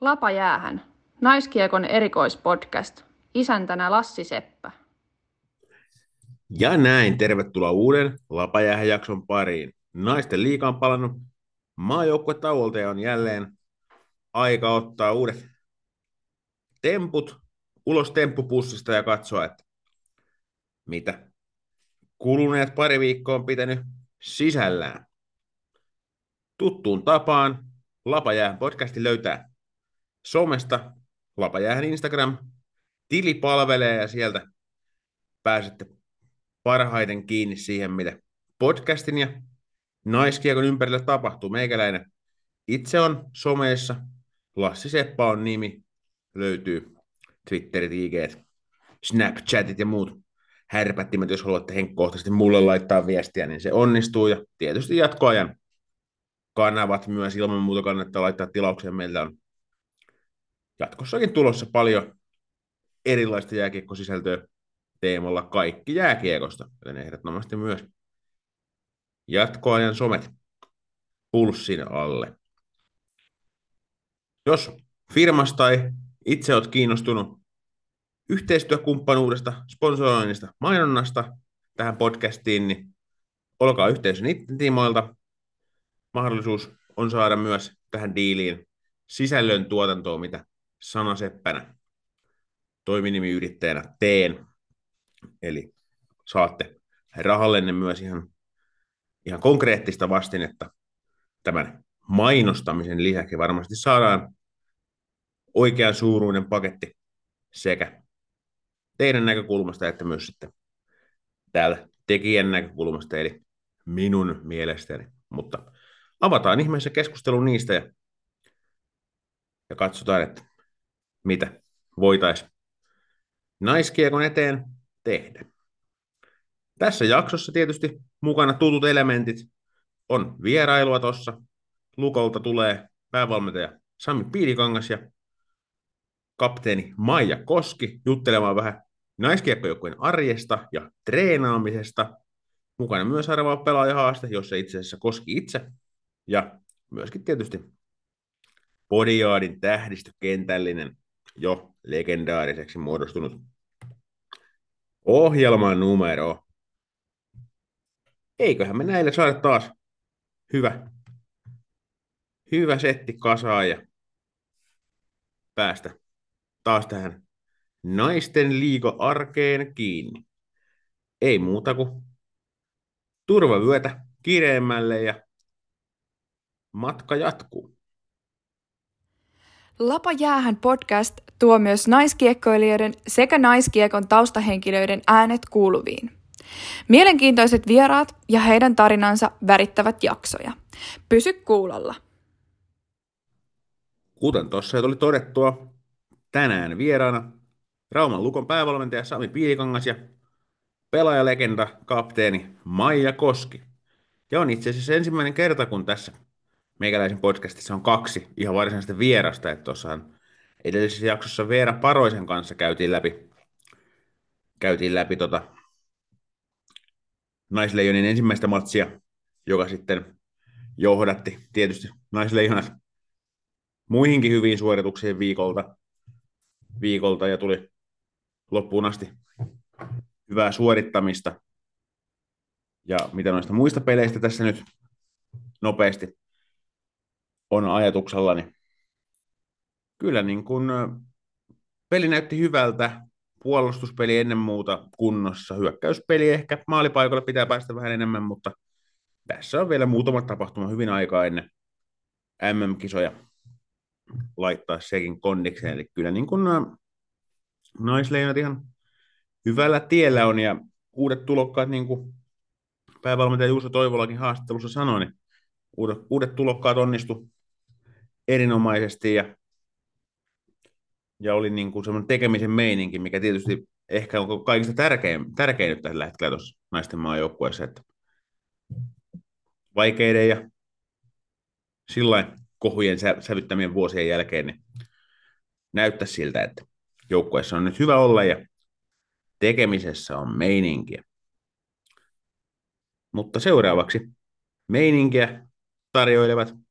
Lapa jäähän. Naiskiekon erikoispodcast. Isäntänä Lassi Seppä. Ja näin, tervetuloa uuden Lapajäähän jakson pariin. Naisten liiga on palannut maajoukkuetauolta ja on jälleen aika ottaa uudet temput ulos temppupussista ja katsoa, että mitä kuluneet pari viikkoa on pitänyt sisällään. Tuttuun tapaan Lapajäähän podcasti löytää somesta. Lapajäähän Instagram tili palvelee ja sieltä pääsette parhaiten kiinni siihen, mitä podcastin ja naiskiekon ympärillä tapahtuu. Meikäläinen itse on someissa. Lassi Seppa on nimi. Löytyy Twitterit, IG, Snapchatit ja muut härpättimet, jos haluatte henkkohtaisesti mulle laittaa viestiä, niin se onnistuu. Ja tietysti jatkoajan kanavat myös ilman muuta kannattaa laittaa tilaukseen. Meillä on jatkossakin tulossa paljon erilaista jääkiekkosisältöä teemalla kaikki jääkiekosta, joten ehdottomasti myös jatkoajan somet pulssin alle. Jos firmasta tai itse olet kiinnostunut yhteistyökumppanuudesta, sponsoroinnista, mainonnasta tähän podcastiin, niin olkaa yhteisö niiden tiimoilta. Mahdollisuus on saada myös tähän diiliin sisällön tuotantoa, mitä sanaseppänä toiminimiyrittäjänä teen. Eli saatte rahallenne myös ihan, ihan konkreettista vastinetta tämän mainostamisen lisäksi. Varmasti saadaan oikean suuruinen paketti sekä teidän näkökulmasta että myös sitten täällä tekijän näkökulmasta, eli minun mielestäni. Mutta avataan ihmeessä keskustelu niistä ja, ja katsotaan, että mitä voitaisiin naiskiekon eteen tehdä. Tässä jaksossa tietysti mukana tutut elementit on vierailua tuossa. Lukolta tulee päävalmentaja Sami Piirikangas ja kapteeni Maija Koski juttelemaan vähän naiskiekkojoukkueen arjesta ja treenaamisesta. Mukana myös arvaa pelaajahaaste, jossa itse asiassa Koski itse. Ja myöskin tietysti Podiaadin tähdistökentällinen jo legendaariseksi muodostunut ohjelman numero. Eiköhän me näille saada taas hyvä, hyvä setti kasaan ja päästä taas tähän naisten liigo-arkeen kiinni. Ei muuta kuin turvavyötä kireemmälle ja matka jatkuu. Lapa jäähän podcast tuo myös naiskiekkoilijoiden sekä naiskiekon taustahenkilöiden äänet kuuluviin. Mielenkiintoiset vieraat ja heidän tarinansa värittävät jaksoja. Pysy kuulolla. Kuten tuossa tuli todettua, tänään vieraana Rauman Lukon päävalmentaja Sami Piilikangas ja pelaajalegenda, kapteeni Maija Koski. Ja on itse asiassa ensimmäinen kerta, kun tässä meikäläisen podcastissa on kaksi ihan varsinaista vierasta, että tuossahan edellisessä jaksossa Veera Paroisen kanssa käytiin läpi, käytiin läpi tota Naisleijonin ensimmäistä matsia, joka sitten johdatti tietysti Naisleijonat muihinkin hyviin suorituksiin viikolta, viikolta ja tuli loppuun asti hyvää suorittamista. Ja mitä noista muista peleistä tässä nyt nopeasti on ajatuksella, niin kyllä niin kuin peli näytti hyvältä, puolustuspeli ennen muuta kunnossa, hyökkäyspeli ehkä maalipaikalla pitää päästä vähän enemmän, mutta tässä on vielä muutama tapahtuma hyvin aikaa ennen MM-kisoja laittaa sekin kondikseen, eli kyllä niin kuin naisleijonat ihan hyvällä tiellä on, ja uudet tulokkaat, niin kuin päävalmentaja Juuso Toivolakin haastattelussa sanoi, niin uudet, uudet tulokkaat onnistu erinomaisesti, ja, ja oli niin kuin semmoinen tekemisen meininki, mikä tietysti ehkä on kaikista tärkein, tärkein nyt tällä hetkellä tuossa naisten maajoukkueessa, että vaikeiden ja sillä kohujen sävyttämien vuosien jälkeen niin näyttää siltä, että joukkueessa on nyt hyvä olla ja tekemisessä on meininkiä. Mutta seuraavaksi meininkiä tarjoilevat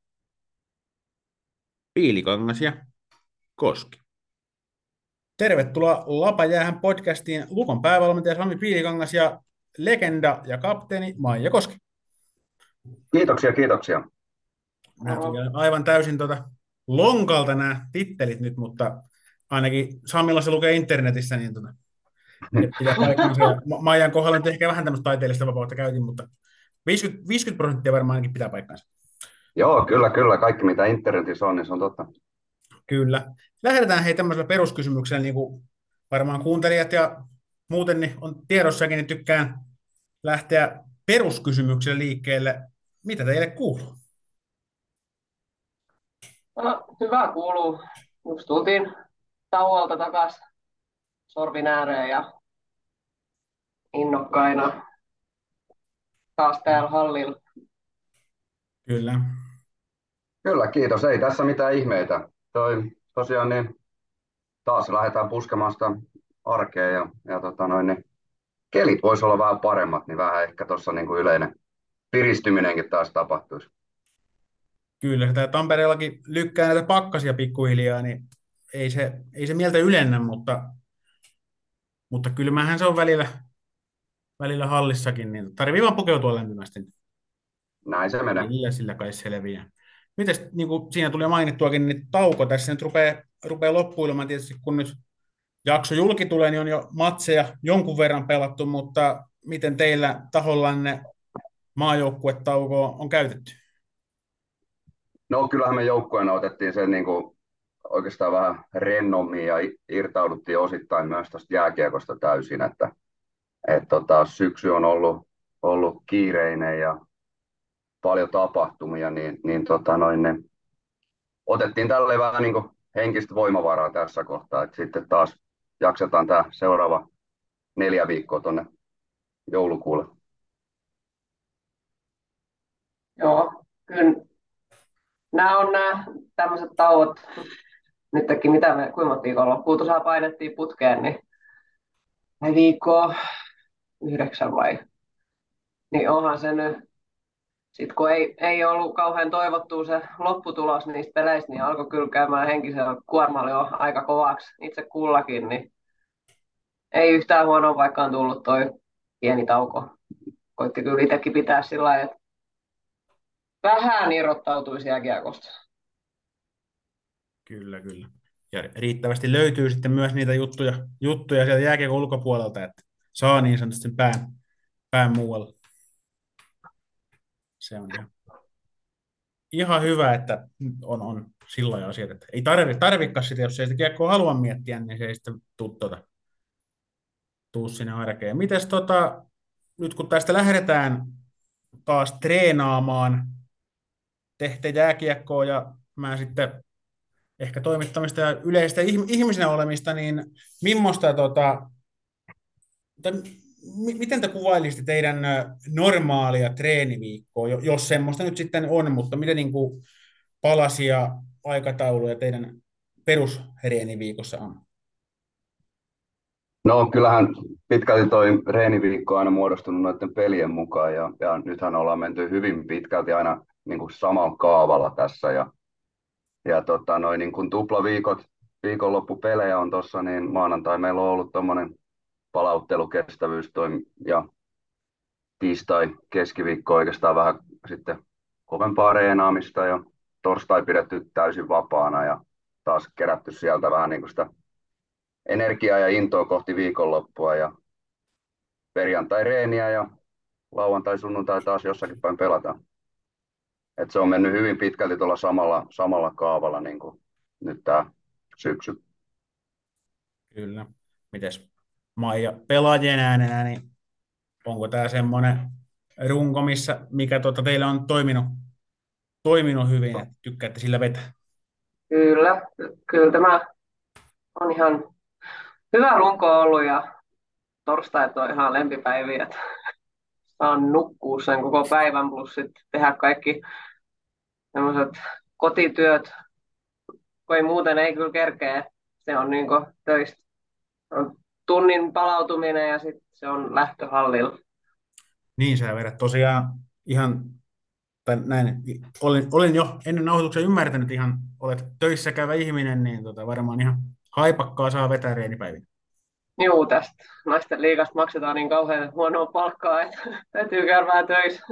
Piilikangas ja Koski. Tervetuloa Lapajäähän podcastiin Lukon päävalmentaja Sami Piilikangas ja legenda ja kapteeni Maija Koski. Kiitoksia, kiitoksia. Aivan täysin tuota lonkalta nämä tittelit nyt, mutta ainakin Samilla se lukee internetissä, niin tuota, pitää paikkansa. Maijan kohdalla nyt ehkä vähän tämmöistä taiteellista vapautta käytin, mutta 50, 50 prosenttia varmaan ainakin pitää paikkansa. Joo, kyllä, kyllä. Kaikki mitä internetissä on, niin se on totta. Kyllä. Lähdetään hei tämmöisellä peruskysymyksellä, niin kuin varmaan kuuntelijat ja muuten niin on tiedossakin, niin tykkään lähteä peruskysymyksellä liikkeelle. Mitä teille kuuluu? No, hyvä kuuluu. Just tultiin tauolta takaisin sorvin ääreen ja innokkaina taas täällä hallilla. Kyllä. Kyllä, kiitos. Ei tässä mitään ihmeitä. Toi, tosiaan niin taas lähdetään puskemaan sitä arkea ja, ja tota noin, niin kelit voisi olla vähän paremmat, niin vähän ehkä tuossa niin kuin yleinen piristyminenkin taas tapahtuisi. Kyllä, tämä Tampereellakin lykkää näitä pakkasia pikkuhiljaa, niin ei se, ei se mieltä ylennä, mutta, mutta kylmähän se on välillä, välillä hallissakin, niin tarvii vaan pukeutua lämpimästi. Näin se menee. Sillä, sillä kai selviää. Miten niin kuin siinä tuli mainittuakin, niin tauko tässä nyt rupeaa, rupeaa loppuilemaan tietysti, kun nyt jakso julki tulee, niin on jo matseja jonkun verran pelattu, mutta miten teillä tahollanne maajoukkuetauko on käytetty? No kyllähän me joukkueena otettiin sen niin kuin oikeastaan vähän rennommin ja irtauduttiin osittain myös tuosta jääkiekosta täysin, että et tota, syksy on ollut, ollut kiireinen ja paljon tapahtumia, niin, niin tota noin, ne, otettiin tälle vähän niin henkistä voimavaraa tässä kohtaa, että sitten taas jaksetaan tämä seuraava neljä viikkoa tuonne joulukuulle. Joo, kyllä. Nämä on nämä tämmöiset tauot, nytkin mitä me, kuinka viikonloppuun tuossa painettiin putkeen, niin viikkoa yhdeksän vai, niin onhan se nyt, sitten kun ei, ei ollut kauhean toivottu se lopputulos niistä peleistä, niin alkoi kyllä käymään henkisellä kuormalla jo aika kovaksi itse kullakin, niin ei yhtään huonoa, vaikka on tullut toi pieni tauko. Koitti kyllä itsekin pitää sillä lailla, että vähän irrottautuisi jääkiekosta. Kyllä, kyllä. Ja riittävästi löytyy sitten myös niitä juttuja, juttuja sieltä jääkiekon ulkopuolelta, että saa niin sanotusti sen pään, pään muualle. Se on ihan, hyvä, että on, on sillä asiat, että ei tarvi, tarvikaan sitä, jos ei sitä kiekkoa halua miettiä, niin se ei sitten tuu, tuota, tuu sinne arkeen. Mites tota, nyt kun tästä lähdetään taas treenaamaan, tehte jääkiekkoa ja mä sitten ehkä toimittamista ja yleistä ihmisenä olemista, niin millaista tota, miten te kuvailisitte teidän normaalia treeniviikkoa, jos semmoista nyt sitten on, mutta miten niin kuin palasia aikatauluja teidän perusreeniviikossa on? No kyllähän pitkälti toi reeniviikko on aina muodostunut noiden pelien mukaan ja, ja nythän ollaan menty hyvin pitkälti aina niin kuin samalla kaavalla tässä ja, ja tota, noin niin kuin tuplaviikot, viikonloppupelejä on tuossa, niin maanantai meillä on ollut tuommoinen palauttelukestävyys toi, ja tiistai, keskiviikko oikeastaan vähän sitten kovempaa reenaamista ja torstai pidetty täysin vapaana ja taas kerätty sieltä vähän niin kuin sitä energiaa ja intoa kohti viikonloppua ja perjantai reeniä ja lauantai sunnuntai taas jossakin päin pelataan. Et se on mennyt hyvin pitkälti tuolla samalla, samalla kaavalla niin kuin nyt tämä syksy. Kyllä. Mites Maija pelaajien äänenä, niin onko tämä semmoinen runko, missä, mikä tuota teillä on toiminut, toiminut hyvin, että tykkäätte sillä vetää? Kyllä, kyllä tämä on ihan hyvä runko ollut ja torstait on ihan lempipäiviä, että saan nukkua sen koko päivän plus sitten tehdä kaikki sellaiset kotityöt, kun ei muuten ei kyllä kerkeä. Se on niin töistä. On tunnin palautuminen ja sitten se on lähtöhallilla. Niin, sä vedät tosiaan ihan tai näin, olin, olin jo ennen nauhoituksen ymmärtänyt ihan, olet töissä käyvä ihminen, niin tota, varmaan ihan haipakkaa saa vetää reenipäivinä. Juu, tästä naisten liigasta maksetaan niin kauhean huonoa palkkaa, että täytyy käydä vähän töissä.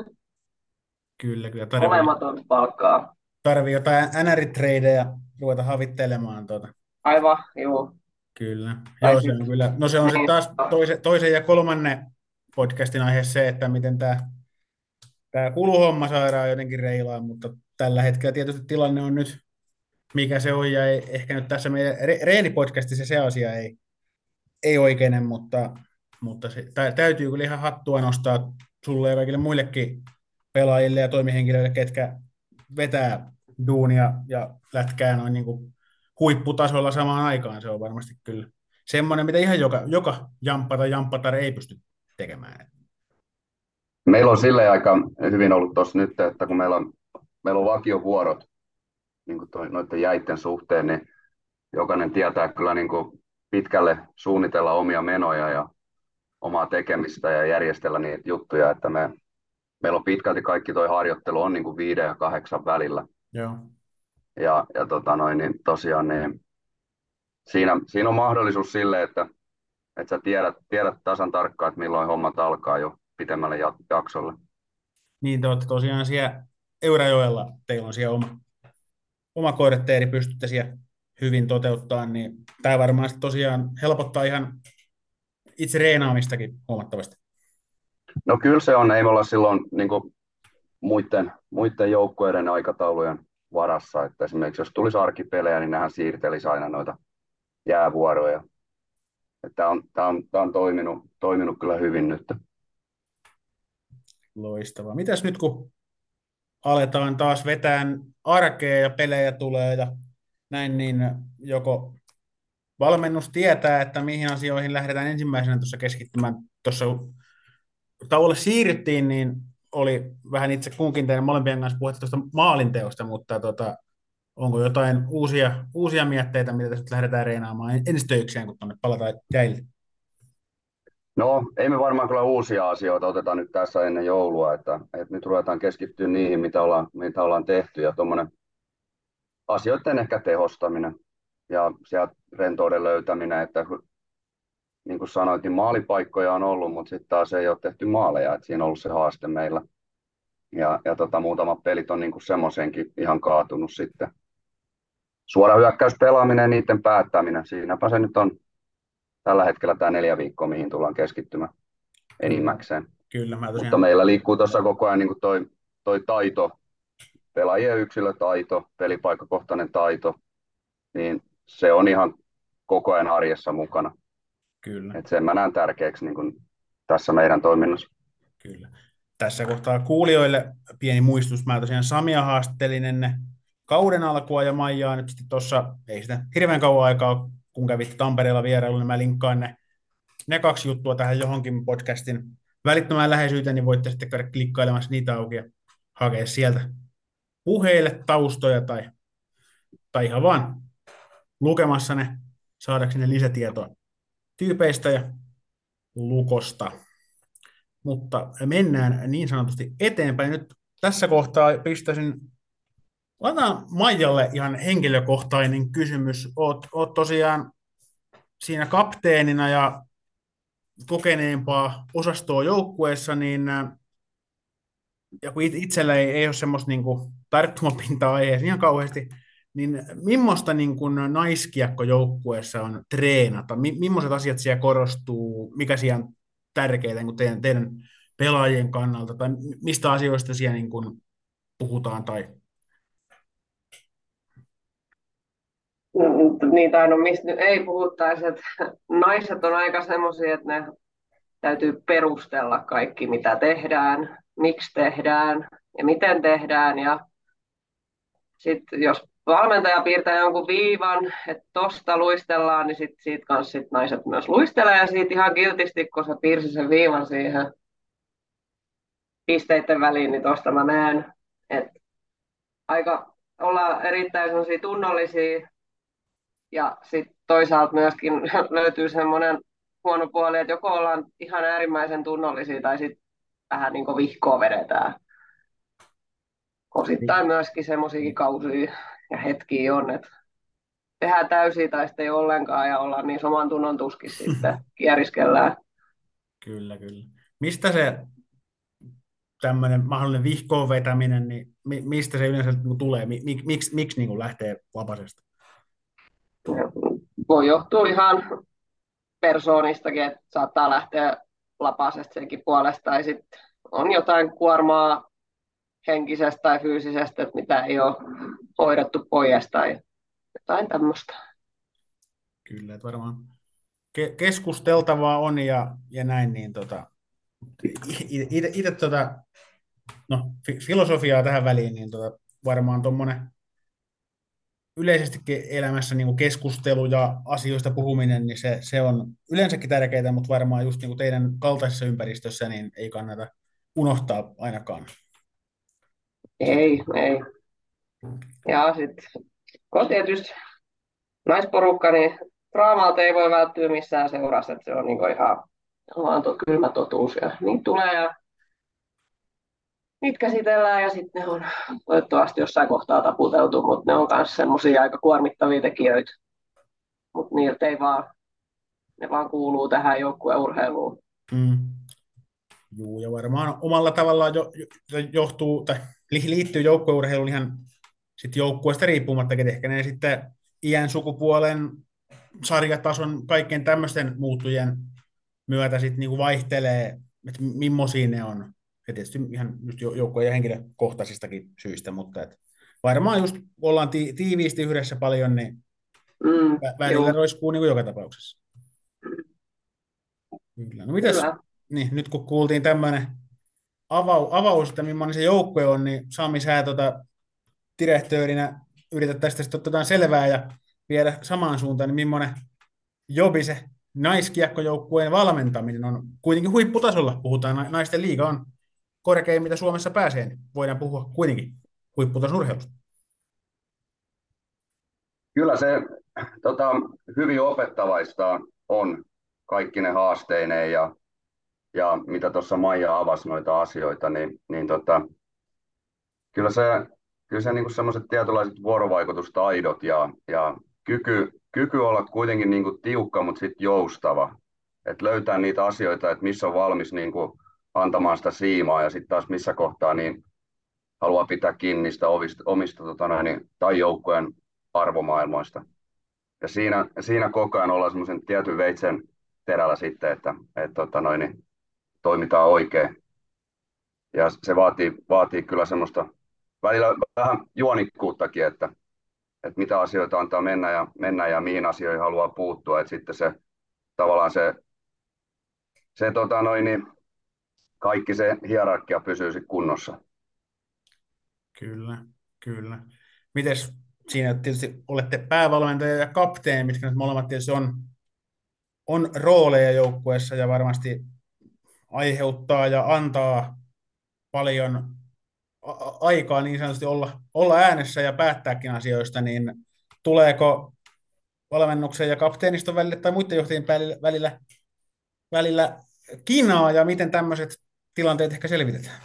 Kyllä, kyllä. Tarvii, Olematon palkkaa. tarvii jotain NR-treidejä ruveta havittelemaan. Tuota. Aivan, juu. Kyllä. Tai Joo, se on kyllä. No se on sitten taas toisen, toisen ja kolmannen podcastin aihe se, että miten tämä tämä kuluhomma saadaan jotenkin reilaan, mutta tällä hetkellä tietysti tilanne on nyt, mikä se on, ja ei, ehkä nyt tässä meidän Re- Reeni-podcastissa se asia ei, ei oikeine, mutta, mutta se, tä, täytyy kyllä ihan hattua nostaa sulle ja kaikille muillekin pelaajille ja toimihenkilöille, ketkä vetää duunia ja lätkää noin niin kuin huipputasolla samaan aikaan. Se on varmasti kyllä semmoinen, mitä ihan joka, joka jamppa tai jamppatar ei pysty tekemään. Meillä on silleen aika hyvin ollut tuossa nyt, että kun meillä on, meillä on vakiovuorot niin kuin toi, noiden jäitten suhteen, niin jokainen tietää kyllä niin kuin pitkälle suunnitella omia menoja ja omaa tekemistä ja järjestellä niitä juttuja, että me, meillä on pitkälti kaikki toi harjoittelu on niin kuin viiden ja kahdeksan välillä. Joo. Ja, ja tota noin, niin tosiaan niin siinä, siinä on mahdollisuus sille, että, että sä tiedät, tiedät tasan tarkkaan, että milloin hommat alkaa jo pitemmälle ja- jaksolle. Niin te olette tosiaan siellä Eurajoella, teillä on siellä oma, oma kortteeri, pystytte siellä hyvin toteuttaa, niin tämä varmaan tosiaan helpottaa ihan itse reenaamistakin huomattavasti. No kyllä se on, ei me olla silloin niin kuin muiden, muiden joukkueiden aikataulujen varassa, että esimerkiksi jos tulisi arkipelejä, niin nehän siirtelisi aina noita jäävuoroja. Tämä on, tää on, tää on toiminut, toiminut kyllä hyvin nyt. Loistavaa. Mitäs nyt kun aletaan taas vetään arkea ja pelejä tulee ja näin, niin joko valmennus tietää, että mihin asioihin lähdetään ensimmäisenä tuossa keskittymään. Tuossa tauolle siirryttiin, niin oli vähän itse kunkin teidän molempien kanssa puhetta tuosta maalinteosta, mutta tota, onko jotain uusia, uusia mietteitä, mitä tässä lähdetään reenaamaan ensi töikseen, kun tuonne palataan jäille? No, ei me varmaan kyllä uusia asioita oteta nyt tässä ennen joulua, että, että nyt ruvetaan keskittyä niihin, mitä ollaan, mitä ollaan tehty ja tuommoinen asioiden ehkä tehostaminen ja sieltä rentouden löytäminen, että niin kuin sanoit, niin maalipaikkoja on ollut, mutta sitten taas ei ole tehty maaleja, että siinä on ollut se haaste meillä. Ja, ja tota, muutamat pelit on niin kuin semmoisenkin ihan kaatunut sitten. Suora hyökkäyspelaaminen ja niiden päättäminen, siinäpä se nyt on tällä hetkellä tämä neljä viikkoa, mihin tullaan keskittymään enimmäkseen. Kyllä, mä tosiaan... Mutta meillä liikkuu tuossa koko ajan niin kuin toi, toi taito, pelaajien yksilötaito, pelipaikkakohtainen taito, niin se on ihan koko ajan arjessa mukana. Kyllä. Et sen mä näen tärkeäksi niin kuin tässä meidän toiminnassa. Kyllä. Tässä kohtaa kuulijoille pieni muistutus. Mä tosiaan Samia haastattelin ennen kauden alkua ja Maijaa nyt sitten tuossa, ei sitä hirveän kauan aikaa, kun kävitte Tampereella vierailulla, niin mä linkkaan ne, ne kaksi juttua tähän johonkin podcastin välittömään läheisyyteen, niin voitte sitten käydä klikkailemassa niitä auki ja hakea sieltä puheille taustoja tai, tai ihan vaan lukemassa ne saadaksenne lisätietoa tyypeistä ja lukosta mutta mennään niin sanotusti eteenpäin. Nyt tässä kohtaa pistäisin, laitetaan Maijalle ihan henkilökohtainen kysymys. Oot, oot tosiaan siinä kapteenina ja kokeneempaa osastoa joukkueessa, niin äh, ja kun it- itsellä ei, ei ole semmoista niin kuin, tarttumapintaa aiheeseen ihan kauheasti, niin millaista niin kuin naiskiekkojoukkueessa on treenata? Mi- millaiset asiat siellä korostuu? Mikä siellä on tärkeää niin teidän, teidän pelaajien kannalta? Tai mistä asioista siellä niin kuin puhutaan? Tai... Niitä no mistä nyt ei puhuttaisi, että naiset on aika semmoisia, että ne täytyy perustella kaikki, mitä tehdään, miksi tehdään ja miten tehdään. Ja sitten jos valmentaja piirtää jonkun viivan, että tosta luistellaan, niin sit, siitä kanssa sit naiset myös luistelee ja siitä ihan kiltisti, kun se piirsi sen viivan siihen pisteiden väliin, niin tosta mä näen, että aika ollaan erittäin sellaisia tunnollisia ja sitten toisaalta myöskin löytyy semmoinen huono puoli, että joko ollaan ihan äärimmäisen tunnollisia tai sitten vähän niin kuin vihkoa vedetään. osittain myöskin semmoisiakin kausia ja hetkiä on, että tehdään täysiä tai sitten ei ollenkaan ja ollaan niin saman tunnon tuskin sitten kieriskellään. Kyllä, kyllä. Mistä se tämmöinen mahdollinen vihkoon vetäminen, niin mistä se yleensä tulee? Miksi, miksi, miksi niin lähtee lapasesta? Voi johtua ihan persoonistakin, että saattaa lähteä lapasesta senkin puolesta, tai sitten on jotain kuormaa henkisestä tai fyysisestä, että mitä ei ole hoidettu pois tai jotain tämmöistä. Kyllä, että varmaan ke- keskusteltavaa on ja, ja näin, niin tota, itse tota, no, filosofiaa tähän väliin, niin tota, varmaan tuommoinen yleisesti elämässä niin keskustelu ja asioista puhuminen, niin se, se on yleensäkin tärkeää, mutta varmaan just niin kuin teidän kaltaisessa ympäristössä niin ei kannata unohtaa ainakaan. Ei, ei. Ja sitten kun tietysti naisporukka, niin draamalta ei voi välttyä missään seurassa, että se on niin ihan vaan to, kylmä totuus. Ja niin tulee ja niitä käsitellään ja sitten ne on toivottavasti jossain kohtaa taputeltu, mutta ne on myös semmoisia aika kuormittavia tekijöitä. Mutta niiltä ei vaan, ne vaan kuuluu tähän joukkueurheiluun. Mm. Joo, ja varmaan omalla tavallaan jo, jo, johtuu, tai liittyy joukkueurheiluun ihan sit joukkueesta riippumatta, että ehkä ne sitten iän, sukupuolen, sarjatason, kaikkien tämmöisten muuttujen myötä sitten niinku vaihtelee, että millaisia ne on. Ja tietysti ihan just joukkueen ja henkilökohtaisistakin syistä, mutta et varmaan just ollaan ti- tiiviisti yhdessä paljon, niin mm, välillä joo. roiskuu niin kuin joka tapauksessa. Kyllä. No mitäs, Kyllä. Niin, nyt kun kuultiin tämmöinen avau, avaus, että millainen se joukkue on, niin Sami, sä tota, direktöörinä yrität tästä sitten ottaa selvää ja viedä samaan suuntaan, niin millainen jobi se naiskiekkojoukkueen valmentaminen on kuitenkin huipputasolla. Puhutaan, naisten liiga on korkein, mitä Suomessa pääsee, niin voidaan puhua kuitenkin huipputason urheilusta. Kyllä se tota, hyvin opettavaista on kaikki ne haasteineen ja, ja mitä tuossa Maija avasi noita asioita, niin, niin tota, kyllä se, kyllä se niin semmoiset tietynlaiset vuorovaikutustaidot ja, ja kyky, kyky olla kuitenkin niin kuin tiukka, mutta sitten joustava. Että löytää niitä asioita, että missä on valmis niin kuin antamaan sitä siimaa ja sitten taas missä kohtaa niin haluaa pitää kiinni niistä omista, omista tota noin, niin, tai joukkojen arvomaailmoista. Ja siinä, siinä koko ajan ollaan semmoisen tietyn veitsen terällä sitten, että et, tota noin, niin, toimitaan oikein. Ja se vaatii, vaatii kyllä semmoista välillä vähän juonikkuuttakin, että, että mitä asioita antaa mennä ja, mennä ja mihin asioihin haluaa puuttua. Että sitten se tavallaan se, se tota noin, niin, kaikki se hierarkia pysyy kunnossa. Kyllä, kyllä. Mites siinä tietysti olette päävalmentaja ja kapteeni, mitkä nyt molemmat tietysti on, on rooleja joukkueessa ja varmasti aiheuttaa ja antaa paljon aikaa niin sanotusti olla, olla äänessä ja päättääkin asioista, niin tuleeko valmennuksen ja kapteeniston välillä tai muiden johtajien välillä, välillä, välillä kinaa ja miten tämmöiset tilanteet ehkä selvitetään?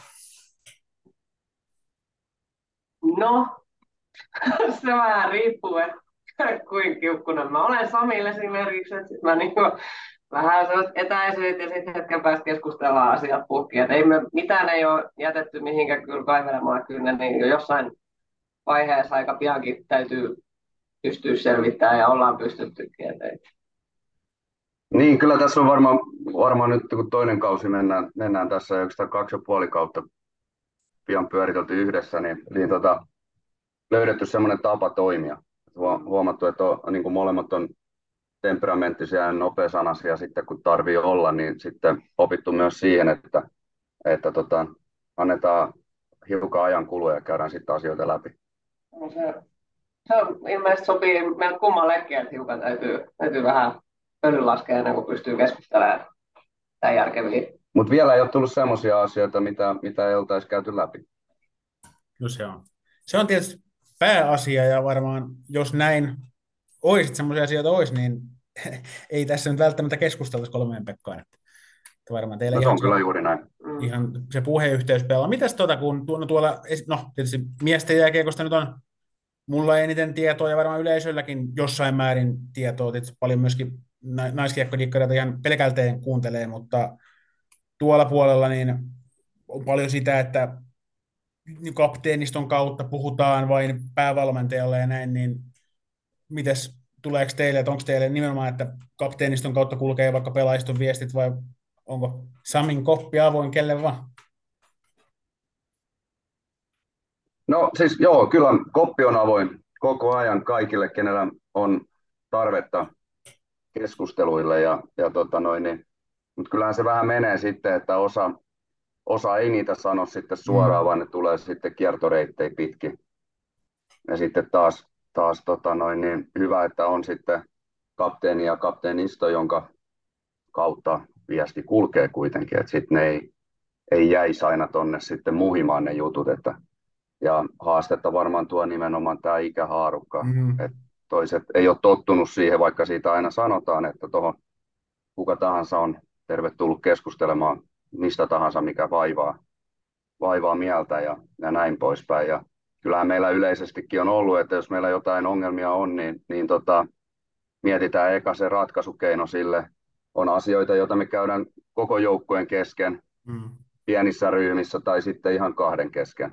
No, se vähän riippuu, että kuinka kiukkunen mä olen Samille esimerkiksi, että mä niinku vähän sellaiset etäisyydet ja sitten hetken päästä keskustellaan asiat puhki. Et ei me, mitään ei ole jätetty mihinkään kyllä kaivelemaan kyllä, niin jo jossain vaiheessa aika piankin täytyy pystyä selvittämään ja ollaan pystyttykin. Et niin, kyllä tässä on varmaan, varmaan nyt kun toinen kausi mennään, mennään tässä ja oikeastaan kaksi ja puoli kautta pian pyöritelty yhdessä, niin, niin tota, löydetty semmoinen tapa toimia. Huomattu, että on, niin kuin molemmat on temperamenttisia ja nopeasanaisia sitten kun tarvii olla, niin sitten opittu myös siihen, että, että tota, annetaan hiukan ajan kulua ja käydään sitten asioita läpi. No se, se on, ilmeisesti sopii meiltä kummallekin, että hiukan täytyy, täytyy vähän pölyn laskea ennen kuin pystyy keskustelemaan tämän järkeviä. Mutta vielä ei ole tullut sellaisia asioita, mitä, mitä ei oltaisi käyty läpi. No se on. Se on tietysti pääasia ja varmaan jos näin olisi, semmoisia asioita olisi, niin ei tässä nyt välttämättä keskusteltaisi kolmeen Pekkaan. Että, varmaan teillä no, se on kyllä juuri näin. Mm. ihan se puheyhteys pelaa. Mitäs tuota, kun no tuolla, no tietysti miesten jääkiekosta nyt on mulla eniten tietoa ja varmaan yleisölläkin jossain määrin tietoa, tietysti paljon myöskin naiskiekkodikkareita ihan pelkälteen kuuntelee, mutta tuolla puolella niin on paljon sitä, että kapteeniston kautta puhutaan vain päävalmentajalle ja näin, niin mites tuleeko teille, että onko teille nimenomaan, että kapteeniston kautta kulkee vaikka pelaajiston viestit vai onko Samin koppi avoin kelle vaan? No siis joo, kyllä koppi on avoin koko ajan kaikille, kenellä on tarvetta keskusteluille. Ja, ja tota noin, niin, mutta kyllähän se vähän menee sitten, että osa, osa ei niitä sano sitten suoraan, mm. vaan ne tulee sitten kiertoreittejä pitkin. Ja sitten taas, taas tota noin, niin hyvä, että on sitten kapteeni ja kapteenisto, jonka kautta viesti kulkee kuitenkin, että sitten ne ei, ei jäisi aina tonne sitten muhimaan ne jutut, että ja haastetta varmaan tuo nimenomaan tämä ikähaarukka, mm. että toiset ei ole tottunut siihen, vaikka siitä aina sanotaan, että tuohon kuka tahansa on tervetullut keskustelemaan mistä tahansa, mikä vaivaa, vaivaa mieltä ja, ja näin poispäin. Ja kyllähän meillä yleisestikin on ollut, että jos meillä jotain ongelmia on, niin, niin tota, mietitään eka se ratkaisukeino sille. On asioita, joita me käydään koko joukkueen kesken, mm. pienissä ryhmissä tai sitten ihan kahden kesken.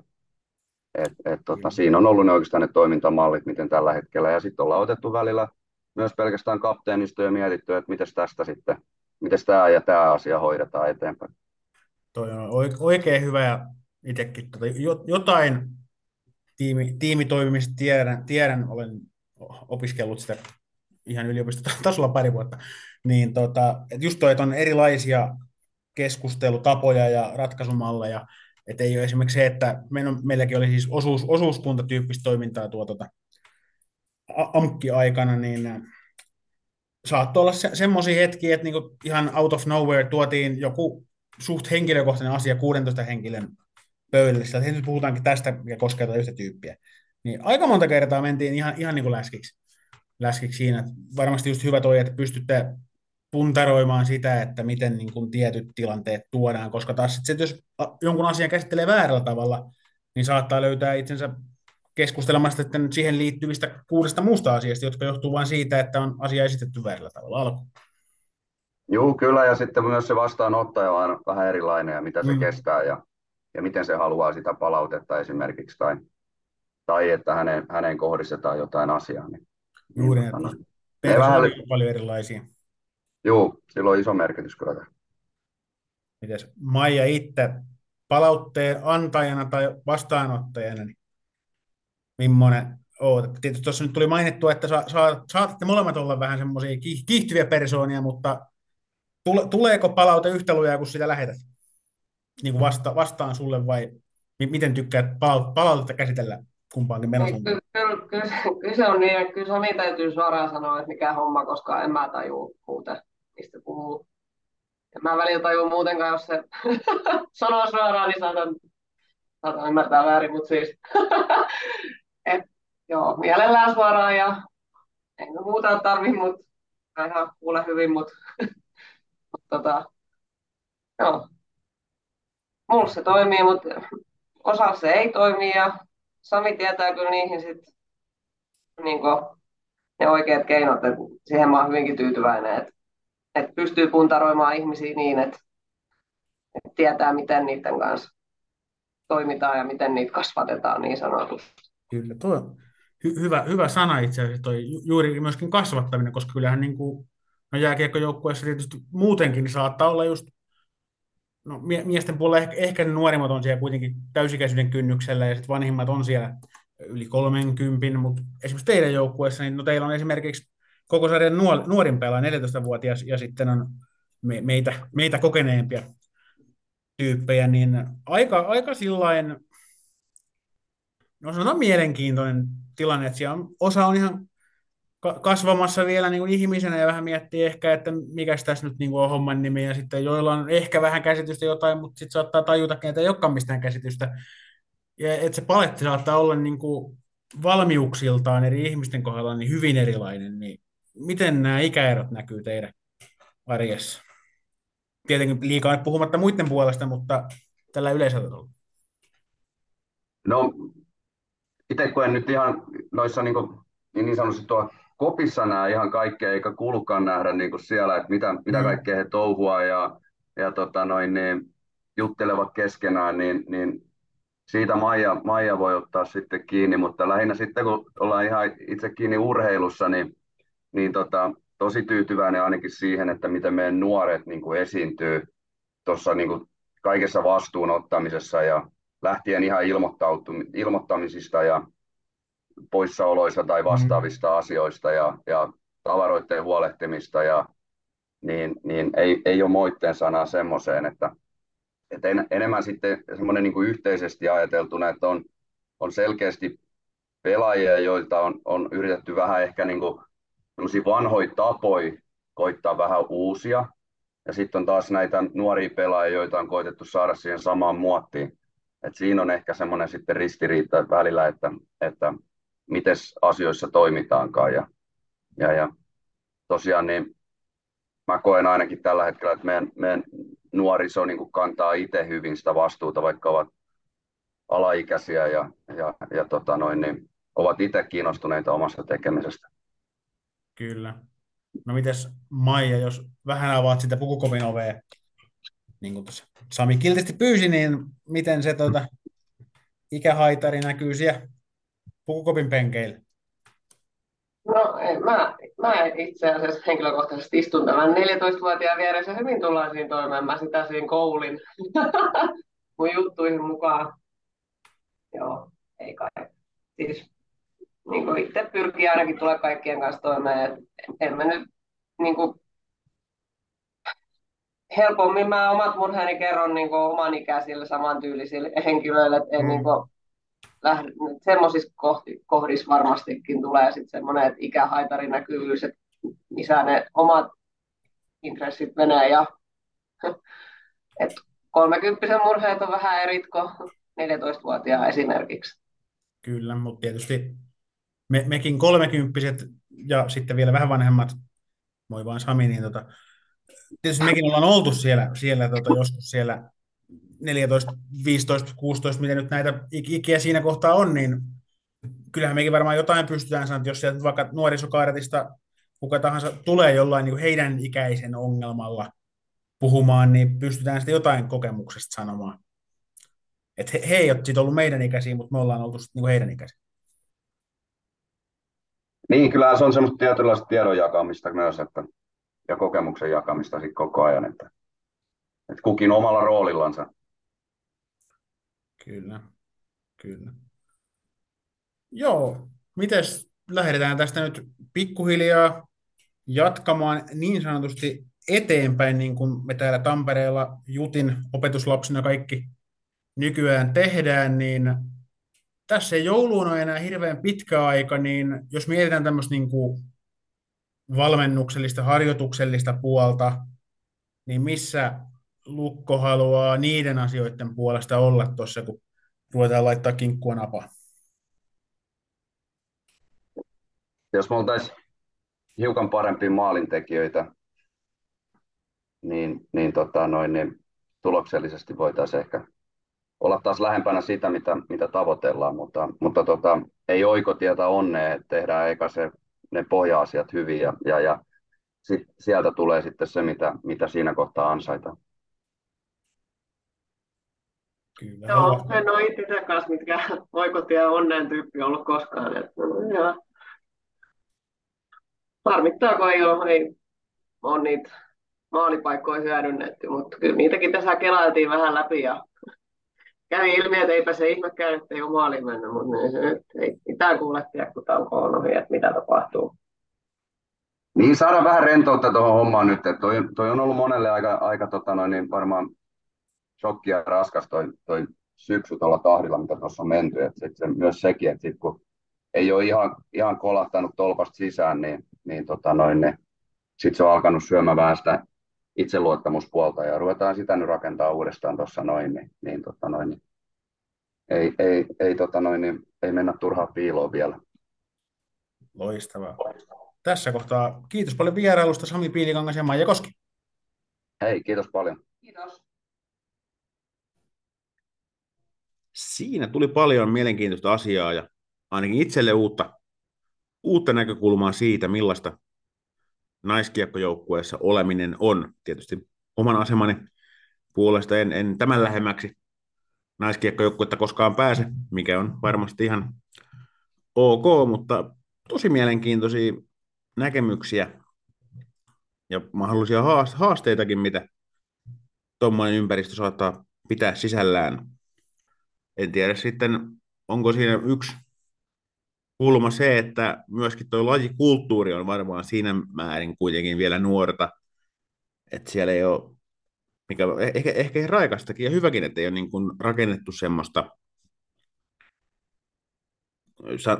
Et, et, tota, siinä on ollut ne oikeastaan ne toimintamallit, miten tällä hetkellä. Ja sitten ollaan otettu välillä myös pelkästään kapteenista ja mietitty, että miten tästä sitten, miten tämä ja tämä asia hoidetaan eteenpäin. Toi on oikein hyvä ja itsekin tota, jotain tiimi, tiimitoimimista tiedän, tiedän, olen opiskellut sitä ihan yliopistotasolla pari vuotta, niin tota, et just toi, että on erilaisia keskustelutapoja ja ratkaisumalleja, että ei ole esimerkiksi se, että meilläkin oli siis osuus, osuuskuntatyyppistä toimintaa tuo tuota, AMKki-aikana, niin äh, saattoi olla se, semmoisia hetkiä, että niinku ihan out of nowhere tuotiin joku suht henkilökohtainen asia 16 henkilön pöydälle, että nyt puhutaankin tästä, mikä koskee tätä yhtä tyyppiä. Niin aika monta kertaa mentiin ihan, ihan niin kuin läskiksi, läskiksi siinä. Varmasti just hyvä toi, että pystytte puntaroimaan sitä, että miten niin kuin tietyt tilanteet tuodaan, koska taas sit, jos jonkun asian käsittelee väärällä tavalla, niin saattaa löytää itsensä keskustelemasta sitten siihen liittyvistä kuudesta muusta asiasta, jotka johtuu vain siitä, että on asia esitetty väärällä tavalla alkuun. Joo, kyllä, ja sitten myös se vastaanottaja on vähän erilainen, ja mitä se mm. kestää, ja, ja miten se haluaa sitä palautetta esimerkiksi, tai, tai että hänen, hänen kohdistetaan jotain asiaa. Niin, Juuri, niin, että tota, vähän... paljon erilaisia. Joo, sillä on iso merkitys kyllä. Mites Maija itse palautteen antajana tai vastaanottajana, niin millainen oot? Tietysti tuossa nyt tuli mainittua, että sa, sa, saatatte molemmat olla vähän semmoisia kiihtyviä persoonia, mutta tule, tuleeko palaute yhtä lujaa, kun sitä lähetät? Niin kuin vasta, vastaan sulle vai miten tykkäät palautetta käsitellä kumpaankin menossa? Kyllä, kyllä, kyllä, kyllä, se on niin, kyllä se niin täytyy suoraan sanoa, että mikä homma, koska en mä tajua muuten mistä puhuu. Ja mä välillä tajun muutenkaan, jos se sanoo suoraan, niin saatan, saatan ymmärtää väärin, mutta siis et, joo, mielellään suoraan ja en muuta tarvi, mutta mä ihan kuule hyvin, mutta mut, tota, joo. Mulla se toimii, mutta osa se ei toimi ja Sami tietää kyllä niihin sitten niin ne oikeat keinot, että siihen mä oon hyvinkin tyytyväinen, että että pystyy puntaroimaan ihmisiä niin, että, että tietää, miten niiden kanssa toimitaan ja miten niitä kasvatetaan niin sanotusti. Kyllä, tuo hy- hyvä, hyvä sana itse asiassa, toi, juuri myöskin kasvattaminen, koska kyllähän niin kuin, no jääkiekkojoukkueessa tietysti muutenkin niin saattaa olla just no, miesten puolella ehkä, ehkä ne nuorimmat on siellä kuitenkin täysikäisyyden kynnyksellä ja sitten vanhimmat on siellä yli 30, mutta esimerkiksi teidän joukkueessa, niin no teillä on esimerkiksi koko sarjan nuor, nuorin pelaa 14-vuotias ja sitten on me, meitä, meitä kokeneempia tyyppejä, niin aika, aika sillain, no sanotaan mielenkiintoinen tilanne, että siellä on, osa on ihan kasvamassa vielä niin kuin ihmisenä ja vähän miettii ehkä, että mikä tässä nyt niin kuin on homman nimi, ja sitten joilla on ehkä vähän käsitystä jotain, mutta sitten saattaa tajuta, että ei olekaan mistään käsitystä. Ja että se paletti saattaa olla niin kuin valmiuksiltaan eri ihmisten kohdalla niin hyvin erilainen, niin miten nämä ikäerot näkyy teidän arjessa? tietenkin liikaa puhumatta muiden puolesta, mutta tällä yleisöllä. No, itse kun en nyt ihan noissa niin, kuin, niin sanotusti tuo kopissa näe ihan kaikkea, eikä kuulukaan nähdä niin kuin siellä, että mitä, mitä mm. kaikkea he touhua ja, ja tota noin, niin, juttelevat keskenään, niin, niin siitä Maija, Maija voi ottaa sitten kiinni, mutta lähinnä sitten kun ollaan ihan itse kiinni urheilussa, niin, niin tota, tosi tyytyväinen ainakin siihen, että miten meidän nuoret niin kuin esiintyy tuossa niin kuin kaikessa vastuun ottamisessa ja lähtien ihan ilmoittamisista ja poissaoloista tai mm. vastaavista mm. asioista ja, ja tavaroiden huolehtimista ja niin, niin ei, ei ole moitteen sanaa semmoiseen, että, että en, enemmän sitten semmoinen niin kuin yhteisesti ajateltuna, että on, on selkeästi pelaajia, joilta on, on yritetty vähän ehkä niin kuin vanhoja tapoja koittaa vähän uusia. Ja sitten on taas näitä nuoria pelaajia, joita on koitettu saada siihen samaan muottiin. Et siinä on ehkä semmoinen sitten ristiriita välillä, että, että miten asioissa toimitaankaan. Ja, ja, ja tosiaan niin mä koen ainakin tällä hetkellä, että meidän, meidän nuoriso niin kuin kantaa itse hyvin sitä vastuuta, vaikka ovat alaikäisiä ja, ja, ja tota noin, niin ovat itse kiinnostuneita omasta tekemisestä. Kyllä. No mites Maija, jos vähän avaat sitä pukukopin ovea, niin kuin tuossa Sami kiltisti pyysi, niin miten se tuota, ikähaitari näkyy siellä pukukopin penkeillä? No ei, mä, mä itse asiassa henkilökohtaisesti istun tämän 14-vuotiaan vieressä hyvin tullaan siinä toimeen. Mä sitä siinä koulin mun juttuihin mukaan. Joo, ei kai. Siis niin kuin itse pyrkii ainakin tulla kaikkien kanssa toimeen. En mä nyt niin kuin, helpommin mä omat murheeni kerron niin kuin, oman ikäisille samantyylisille henkilöille, että en mm. niin kuin, lähde, semmoisissa kohdissa varmastikin tulee sitten semmoinen, että ikähaitari näkyvyys, että missä ne omat intressit menee ja että 30 murheet on vähän erit kuin 14-vuotiaan esimerkiksi. Kyllä, mutta tietysti me, mekin kolmekymppiset ja sitten vielä vähän vanhemmat, moi vaan Sami, niin tota, tietysti mekin ollaan oltu siellä, siellä tota, joskus siellä 14, 15, 16, mitä nyt näitä ikiä siinä kohtaa on, niin kyllähän mekin varmaan jotain pystytään sanoa, jos sieltä vaikka nuorisokaaretista kuka tahansa tulee jollain niin heidän ikäisen ongelmalla puhumaan, niin pystytään sitten jotain kokemuksesta sanomaan. Että he, he ei ole ollut meidän ikäisiä, mutta me ollaan oltu niin heidän ikäisiä. Niin, kyllä se on semmoista tietynlaista tiedon jakamista myös, että, ja kokemuksen jakamista sit koko ajan, että, että kukin omalla roolillansa. Kyllä, kyllä. Joo, mites lähdetään tästä nyt pikkuhiljaa jatkamaan niin sanotusti eteenpäin, niin kuin me täällä Tampereella Jutin opetuslapsina kaikki nykyään tehdään, niin tässä ei jouluun ole enää hirveän pitkä aika, niin jos mietitään tämmöistä niin kuin valmennuksellista, harjoituksellista puolta, niin missä Lukko haluaa niiden asioiden puolesta olla tuossa, kun ruvetaan laittaa kinkkua napaa? Jos me oltaisiin hiukan parempia maalintekijöitä, niin, niin, tota, noin, niin tuloksellisesti voitaisiin ehkä olla taas lähempänä sitä, mitä, mitä tavoitellaan, mutta, mutta tota, ei oikotietä onnea, että tehdään eikä se, ne pohja-asiat hyvin ja, ja, ja sit sieltä tulee sitten se, mitä, mitä siinä kohtaa ansaitaan. Kyllä. Joo, en ole itse kanssa mitkään oikotie onneen tyyppi ollut koskaan. Että, no, Harmittaa, kun ei ole, ei ole niitä maalipaikkoja hyödynnetty, mutta kyllä niitäkin tässä kelailtiin vähän läpi ja kävi ilmi, että eipä se ihmekään, että ei ole maaliin mennyt, mutta niin se nyt ei mitään kuule tiedä, kun tämä on ohi, että mitä tapahtuu. Niin, saada vähän rentoutta tuohon hommaan nyt, että toi, toi on ollut monelle aika, aika tota noin, niin varmaan shokki ja raskas toi, toi syksy tuolla tahdilla, mitä tuossa on menty, että sit se, myös sekin, että sit kun ei ole ihan, ihan kolahtanut tolpasta sisään, niin, niin, tota noin, niin sitten se on alkanut syömään vähän sitä itseluottamuspuolta ja ruvetaan sitä nyt rakentaa uudestaan tuossa noin, niin, niin, tota noin, niin ei, ei, ei, tota noin, niin ei mennä turhaan piiloon vielä. Loistavaa. Tässä kohtaa kiitos paljon vierailusta Sami Piilikangas ja Maija Koski. Hei, kiitos paljon. Kiitos. Siinä tuli paljon mielenkiintoista asiaa ja ainakin itselle uutta, uutta näkökulmaa siitä, millaista naiskiekkojoukkueessa oleminen on. Tietysti oman asemani puolesta en, en tämän lähemmäksi naiskiekkojoukkuetta koskaan pääse, mikä on varmasti ihan ok, mutta tosi mielenkiintoisia näkemyksiä ja mahdollisia haasteitakin, mitä tuommoinen ympäristö saattaa pitää sisällään. En tiedä sitten, onko siinä yksi kulma se, että myöskin tuo lajikulttuuri on varmaan siinä määrin kuitenkin vielä nuorta, että siellä ei ole, mikä ehkä, ehkä raikastakin ja hyväkin, että ei ole niin kuin rakennettu semmoista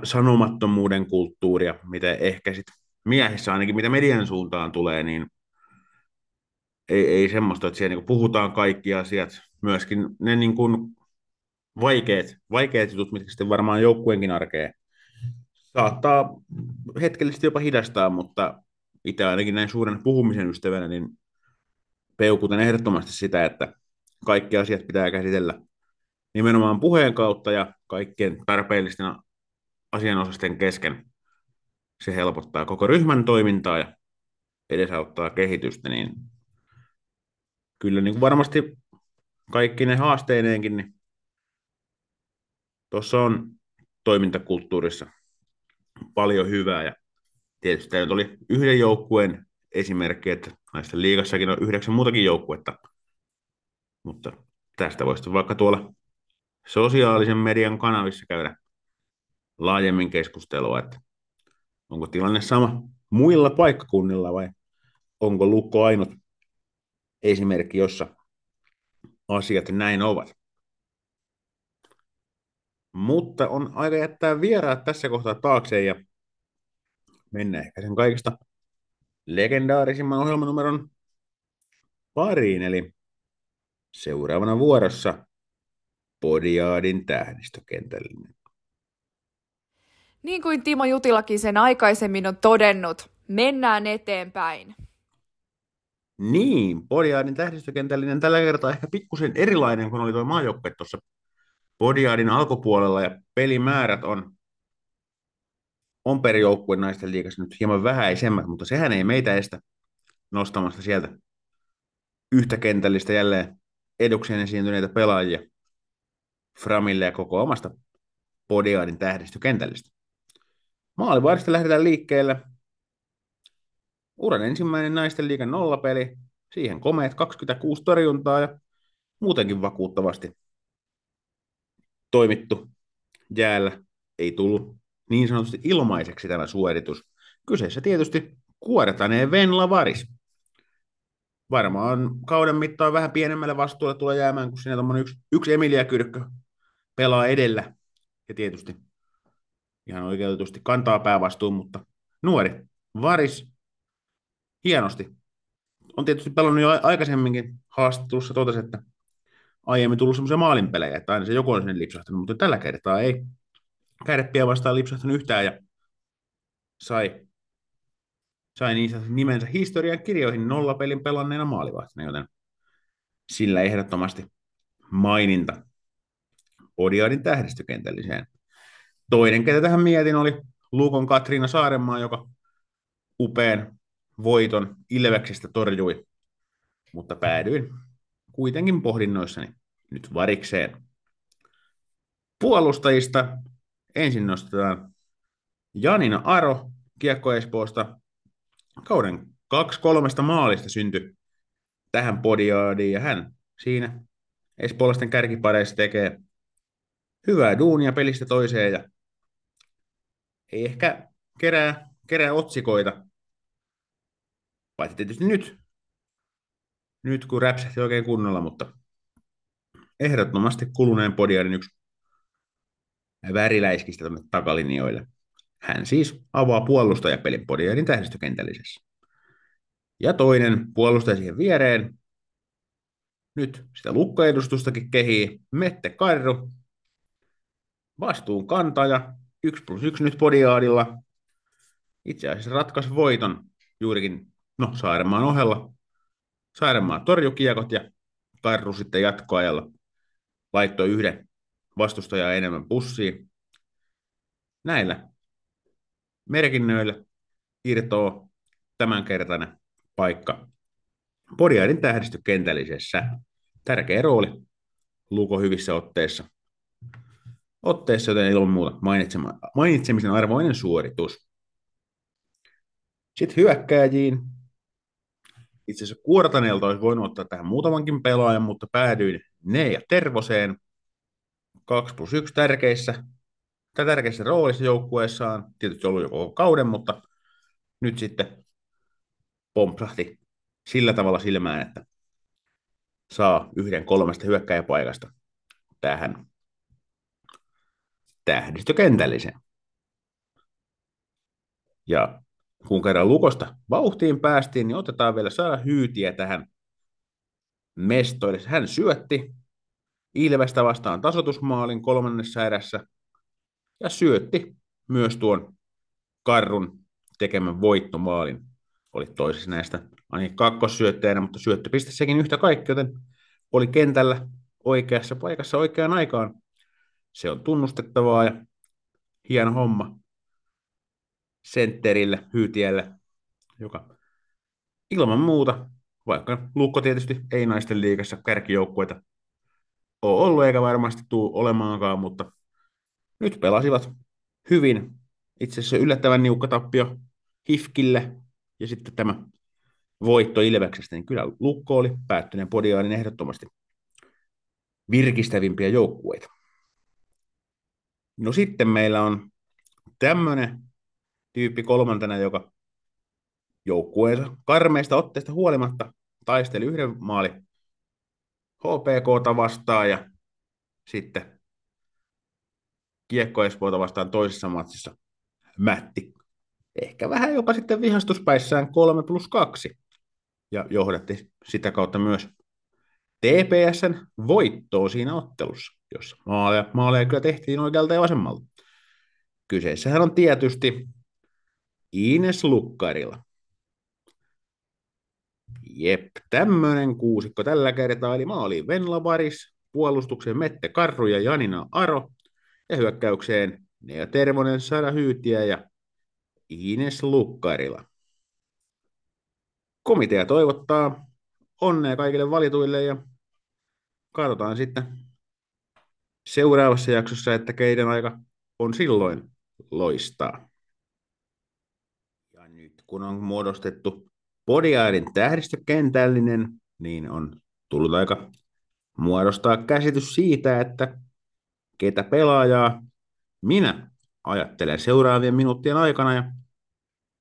sanomattomuuden kulttuuria, mitä ehkä sitten miehissä ainakin, mitä median suuntaan tulee, niin ei, ei semmoista, että siellä niin puhutaan kaikki asiat, myöskin ne niin kuin vaikeat, vaikeat jutut, mitkä sitten varmaan joukkueenkin arkeen saattaa hetkellisesti jopa hidastaa, mutta itse ainakin näin suuren puhumisen ystävänä, niin peukutan ehdottomasti sitä, että kaikki asiat pitää käsitellä nimenomaan puheen kautta ja kaikkien tarpeellisten asianosasten kesken. Se helpottaa koko ryhmän toimintaa ja edesauttaa kehitystä, niin kyllä niin kuin varmasti kaikki ne haasteineenkin, niin tuossa on toimintakulttuurissa paljon hyvää ja tietysti tämä nyt oli yhden joukkueen esimerkki, että näistä liigassakin on yhdeksän muutakin joukkuetta, mutta tästä voisi vaikka tuolla sosiaalisen median kanavissa käydä laajemmin keskustelua, että onko tilanne sama muilla paikkakunnilla vai onko Lukko ainut esimerkki, jossa asiat näin ovat. Mutta on aika jättää vieraat tässä kohtaa taakse ja mennä ehkä sen kaikista legendaarisimman ohjelmanumeron pariin, eli seuraavana vuorossa Podiaadin tähdistökentällinen. Niin kuin Timo Jutilakin sen aikaisemmin on todennut, mennään eteenpäin. Niin, Podiaadin tähdistökentällinen tällä kertaa ehkä pikkusen erilainen kuin oli tuo maajoukkue tuossa Podiaadin alkupuolella ja pelimäärät on, on per joukkueen naisten liigassa nyt hieman vähäisemmät, mutta sehän ei meitä estä nostamasta sieltä yhtä kentällistä jälleen edukseen esiintyneitä pelaajia Framille ja koko omasta Podiaadin tähdistökentällistä. Maalivahdista lähdetään liikkeelle. Uran ensimmäinen naisten liigan nollapeli. Siihen komeet 26 torjuntaa ja muutenkin vakuuttavasti toimittu jäällä. Ei tullut niin sanotusti ilmaiseksi tämä suoritus. Kyseessä tietysti kuoretaneen Venla Varis. Varmaan kauden mittaan vähän pienemmälle vastuulle tulee jäämään, kun siinä yksi, yksi Emilia Kyrkkö pelaa edellä. Ja tietysti ihan oikeutetusti kantaa päävastuun, mutta nuori Varis hienosti. On tietysti pelannut jo aikaisemminkin haastattelussa totesi, että aiemmin tullut semmoisia maalinpelejä, että aina se joku on sinne lipsahtanut, mutta tällä kertaa ei kädeppiä vastaan lipsahtanut yhtään ja sai, sai niissä nimensä historian kirjoihin nollapelin pelanneena maalivahtina, joten sillä ehdottomasti maininta Odiadin tähdistökentälliseen. Toinen, ketä tähän mietin, oli Lukon Katriina Saarenmaa, joka upean voiton Ilveksestä torjui, mutta päädyin kuitenkin pohdinnoissani nyt varikseen. Puolustajista ensin nostetaan Janina Aro Kiekko Espoosta. Kauden kaksi kolmesta maalista syntyi tähän podiaadiin ja hän siinä espoolaisten kärkipareissa tekee hyvää duunia pelistä toiseen ja ei ehkä kerää, kerää otsikoita, paitsi tietysti nyt, nyt kun räpsähti oikein kunnolla, mutta ehdottomasti kuluneen podiarin yksi väriläiskistä tuonne takalinjoille. Hän siis avaa puolustajapelin podiarin tähdistökentällisessä. Ja toinen puolustaja siihen viereen. Nyt sitä lukkoedustustakin kehii Mette Karru. Vastuun kantaja. 1 plus 1 nyt podiaadilla. Itse asiassa ratkaisi voiton juurikin no, Saaremaan ohella Saarenmaa torjukiekot ja Karru sitten jatkoajalla laittoi yhden vastustajaa enemmän pussiin. Näillä merkinnöillä irtoo tämänkertainen paikka Podiaidin tähdistö kentällisessä. Tärkeä rooli Luko hyvissä otteissa. Otteessa, joten ilman muuta mainitsemisen arvoinen suoritus. Sitten hyökkääjiin. Itse asiassa Kuortaneelta olisi voinut ottaa tähän muutamankin pelaajan, mutta päädyin ne ja Tervoseen. 2 plus 1 tärkeissä, tai tärkeissä roolissa joukkueessaan. Tietysti ollut jo kauden, mutta nyt sitten pompsahti sillä tavalla silmään, että saa yhden kolmesta hyökkäjäpaikasta tähän tähdistökentälliseen. Ja kun kerran lukosta vauhtiin päästiin, niin otetaan vielä saada hyytiä tähän mestoille. Hän syötti Ilvestä vastaan tasotusmaalin kolmannessa erässä ja syötti myös tuon Karrun tekemän voittomaalin. Oli toisessa näistä ainakin kakkossyöttäjänä, mutta syöttöpiste sekin yhtä kaikki, joten oli kentällä oikeassa paikassa oikeaan aikaan. Se on tunnustettavaa ja hieno homma sentterille, hyytielle, joka ilman muuta, vaikka Lukko tietysti ei naisten liikassa kärkijoukkueita ole ollut eikä varmasti tule olemaankaan, mutta nyt pelasivat hyvin. Itse asiassa yllättävän niukka tappio Hifkille ja sitten tämä voitto Ilveksestä, niin kyllä Lukko oli päättyneen podiaanin ehdottomasti virkistävimpiä joukkueita. No sitten meillä on tämmöinen tyyppi kolmantena, joka joukkueensa karmeista otteista huolimatta taisteli yhden maali HPKta vastaan ja sitten Kiekko Espoota vastaan toisessa matsissa mätti. Ehkä vähän jopa sitten vihastuspäissään 3 plus 2 ja johdatti sitä kautta myös TPSn voittoon siinä ottelussa, jossa maaleja, maaleja kyllä tehtiin oikealta ja vasemmalta. Kyseessähän on tietysti Ines Lukkarilla. Jep, tämmöinen kuusikko tällä kertaa, eli maali Venla Varis, puolustukseen Mette Karru ja Janina Aro, ja hyökkäykseen Nea Tervonen, Sara Hyytiä ja Ines Lukkarila. Komitea toivottaa onnea kaikille valituille ja katsotaan sitten seuraavassa jaksossa, että keiden aika on silloin loistaa. Kun on muodostettu Podiairin tähdistökentällinen, niin on tullut aika muodostaa käsitys siitä, että ketä pelaajaa minä ajattelen seuraavien minuuttien aikana ja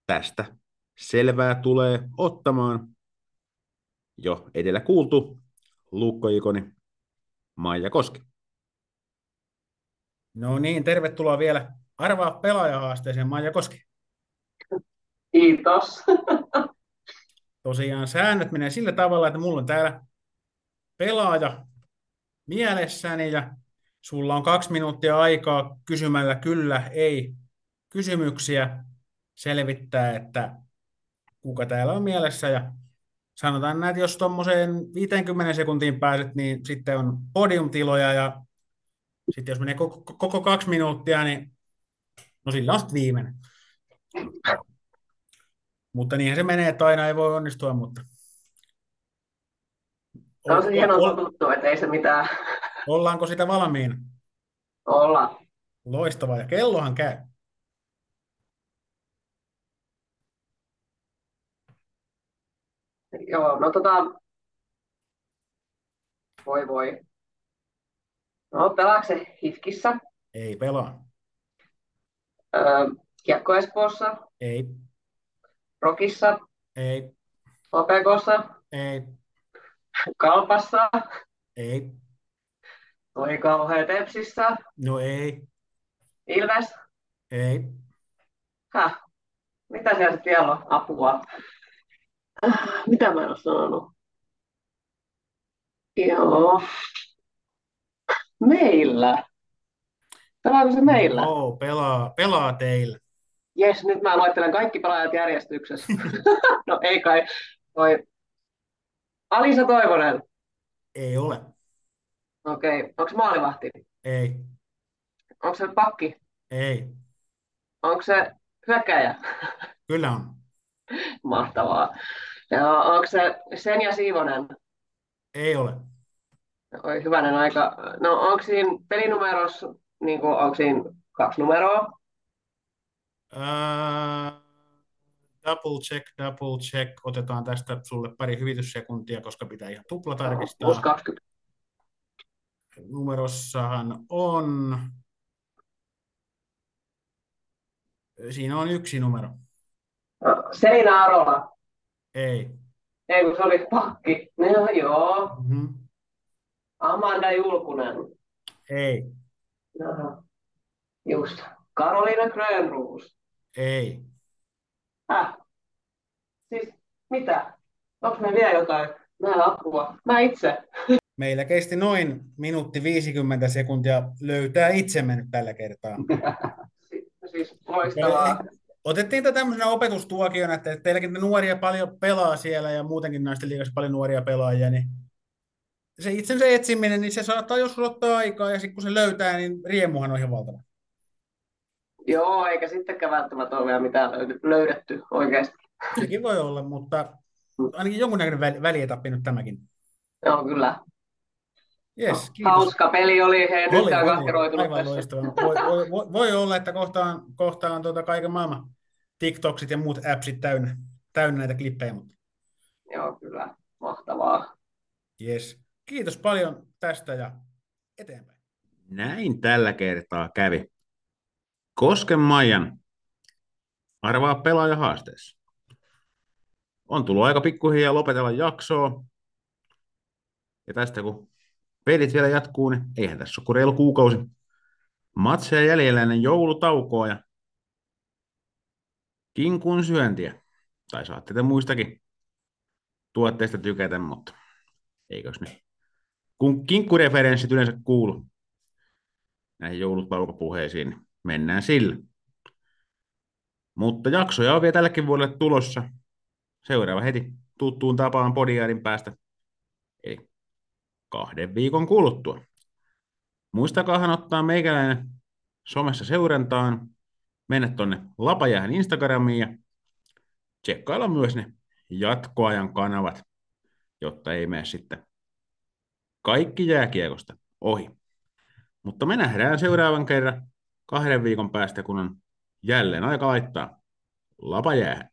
tästä selvää tulee ottamaan jo edellä kuultu Lukko-ikoni Maija Koski. No niin, tervetuloa vielä arvaa pelaajahaasteeseen Maija Koski. Kiitos. Tosiaan säännöt menee sillä tavalla, että mulla on täällä pelaaja mielessäni ja sulla on kaksi minuuttia aikaa kysymällä kyllä, ei kysymyksiä selvittää, että kuka täällä on mielessä ja sanotaan näin, että jos tuommoiseen 50 sekuntiin pääset, niin sitten on podiumtiloja ja sitten jos menee koko, koko kaksi minuuttia, niin no sillä on viimeinen. Mutta niinhän se menee, että aina ei voi onnistua, mutta... Tämä on se hieno tuttu, että ei se mitään. Ollaanko sitä valmiina? Olla. Loistavaa, ja kellohan käy. Joo, no tota... Voi voi. No, pelaako se Hifkissä? Ei pelaa. Öö, Kiekko Espoossa? Ei. Rokissa? Ei. Opekossa? Ei. Kalpassa? Ei. Toi kauhea Tepsissä? No ei. Ilves? Ei. Häh? Mitä siellä sitten vielä on? Apua. Mitä mä en ole sanonut? Joo. Meillä. Pelaako se meillä? Joo, pelaa, pelaa teillä. Jes, nyt mä luettelen kaikki pelaajat järjestyksessä. no ei kai. Toi Alisa Toivonen. Ei ole. Okei. Onko se maalivahti? Ei. Onko se pakki? Ei. Onko se hyökkäjä? Kyllä on. Mahtavaa. Ja onko se Senja Siivonen? Ei ole. Oi hyvänen aika. No onko siinä pelinumerossa, niin kuin, onko siinä kaksi numeroa? Double check, double check. Otetaan tästä sulle pari hyvityssekuntia, koska pitää ihan tupla tarkistaa. Plus 20. Numerossahan on... Siinä on yksi numero. No, Seinä Arola. Ei. Ei kun se oli pakki. No joo. Mm-hmm. Amanda Julkunen. Ei. No, just. Karoliina Grönruus. Ei. Häh? Siis mitä? Onko me vielä jotain? Mä apua. Mä itse. Meillä kesti noin minuutti 50 sekuntia löytää itsemme nyt tällä kertaa. Si- Siis loistavaa. Otettiin tätä tämmöisenä opetustuokiona, että teilläkin te nuoria paljon pelaa siellä ja muutenkin naisten liigassa paljon nuoria pelaajia, niin se itsensä etsiminen, niin se saattaa joskus ottaa aikaa ja sitten kun se löytää, niin riemuhan on ihan valtava. Joo, eikä sittenkään välttämättä ole vielä mitään löydetty oikeasti. Sekin voi olla, mutta ainakin jonkunnäköinen väli, välietappi nyt tämäkin. Joo, kyllä. Yes, kiitos. Hauska peli oli, hei Oli, nyt on oli. kahkeroitunut Aivan tässä. loistava. Voi, voi, voi, voi olla, että kohtaan, kohtaan tuota kaiken maailman TikToksit ja muut appsit täynnä, täynnä näitä klippejä, mutta Joo, kyllä. Mahtavaa. yes. Kiitos paljon tästä ja eteenpäin. Näin tällä kertaa kävi. Kosken Maijan arvaa pelaaja haasteessa. On tullut aika pikkuhiljaa lopetella jaksoa. Ja tästä kun pelit vielä jatkuu, niin eihän tässä ole kuin reilu kuukausi matseja jäljellä ennen joulutaukoa ja kinkun syöntiä. Tai saatte te muistakin tuotteista tykätä, mutta eikös ne kun kinkkureferenssit yleensä kuulu näihin joulutaukopuheisiin, niin mennään sillä. Mutta jaksoja on vielä tälläkin vuodelle tulossa. Seuraava heti tuttuun tapaan podiarin päästä. Eli kahden viikon kuluttua. Muistakaahan ottaa meikäläinen somessa seurantaan, mennä tonne Lapajähän Instagramiin ja tsekkailla myös ne jatkoajan kanavat, jotta ei mene sitten kaikki jääkiekosta ohi. Mutta me nähdään seuraavan kerran kahden viikon päästä, kun on jälleen aika laittaa lapa jäähän.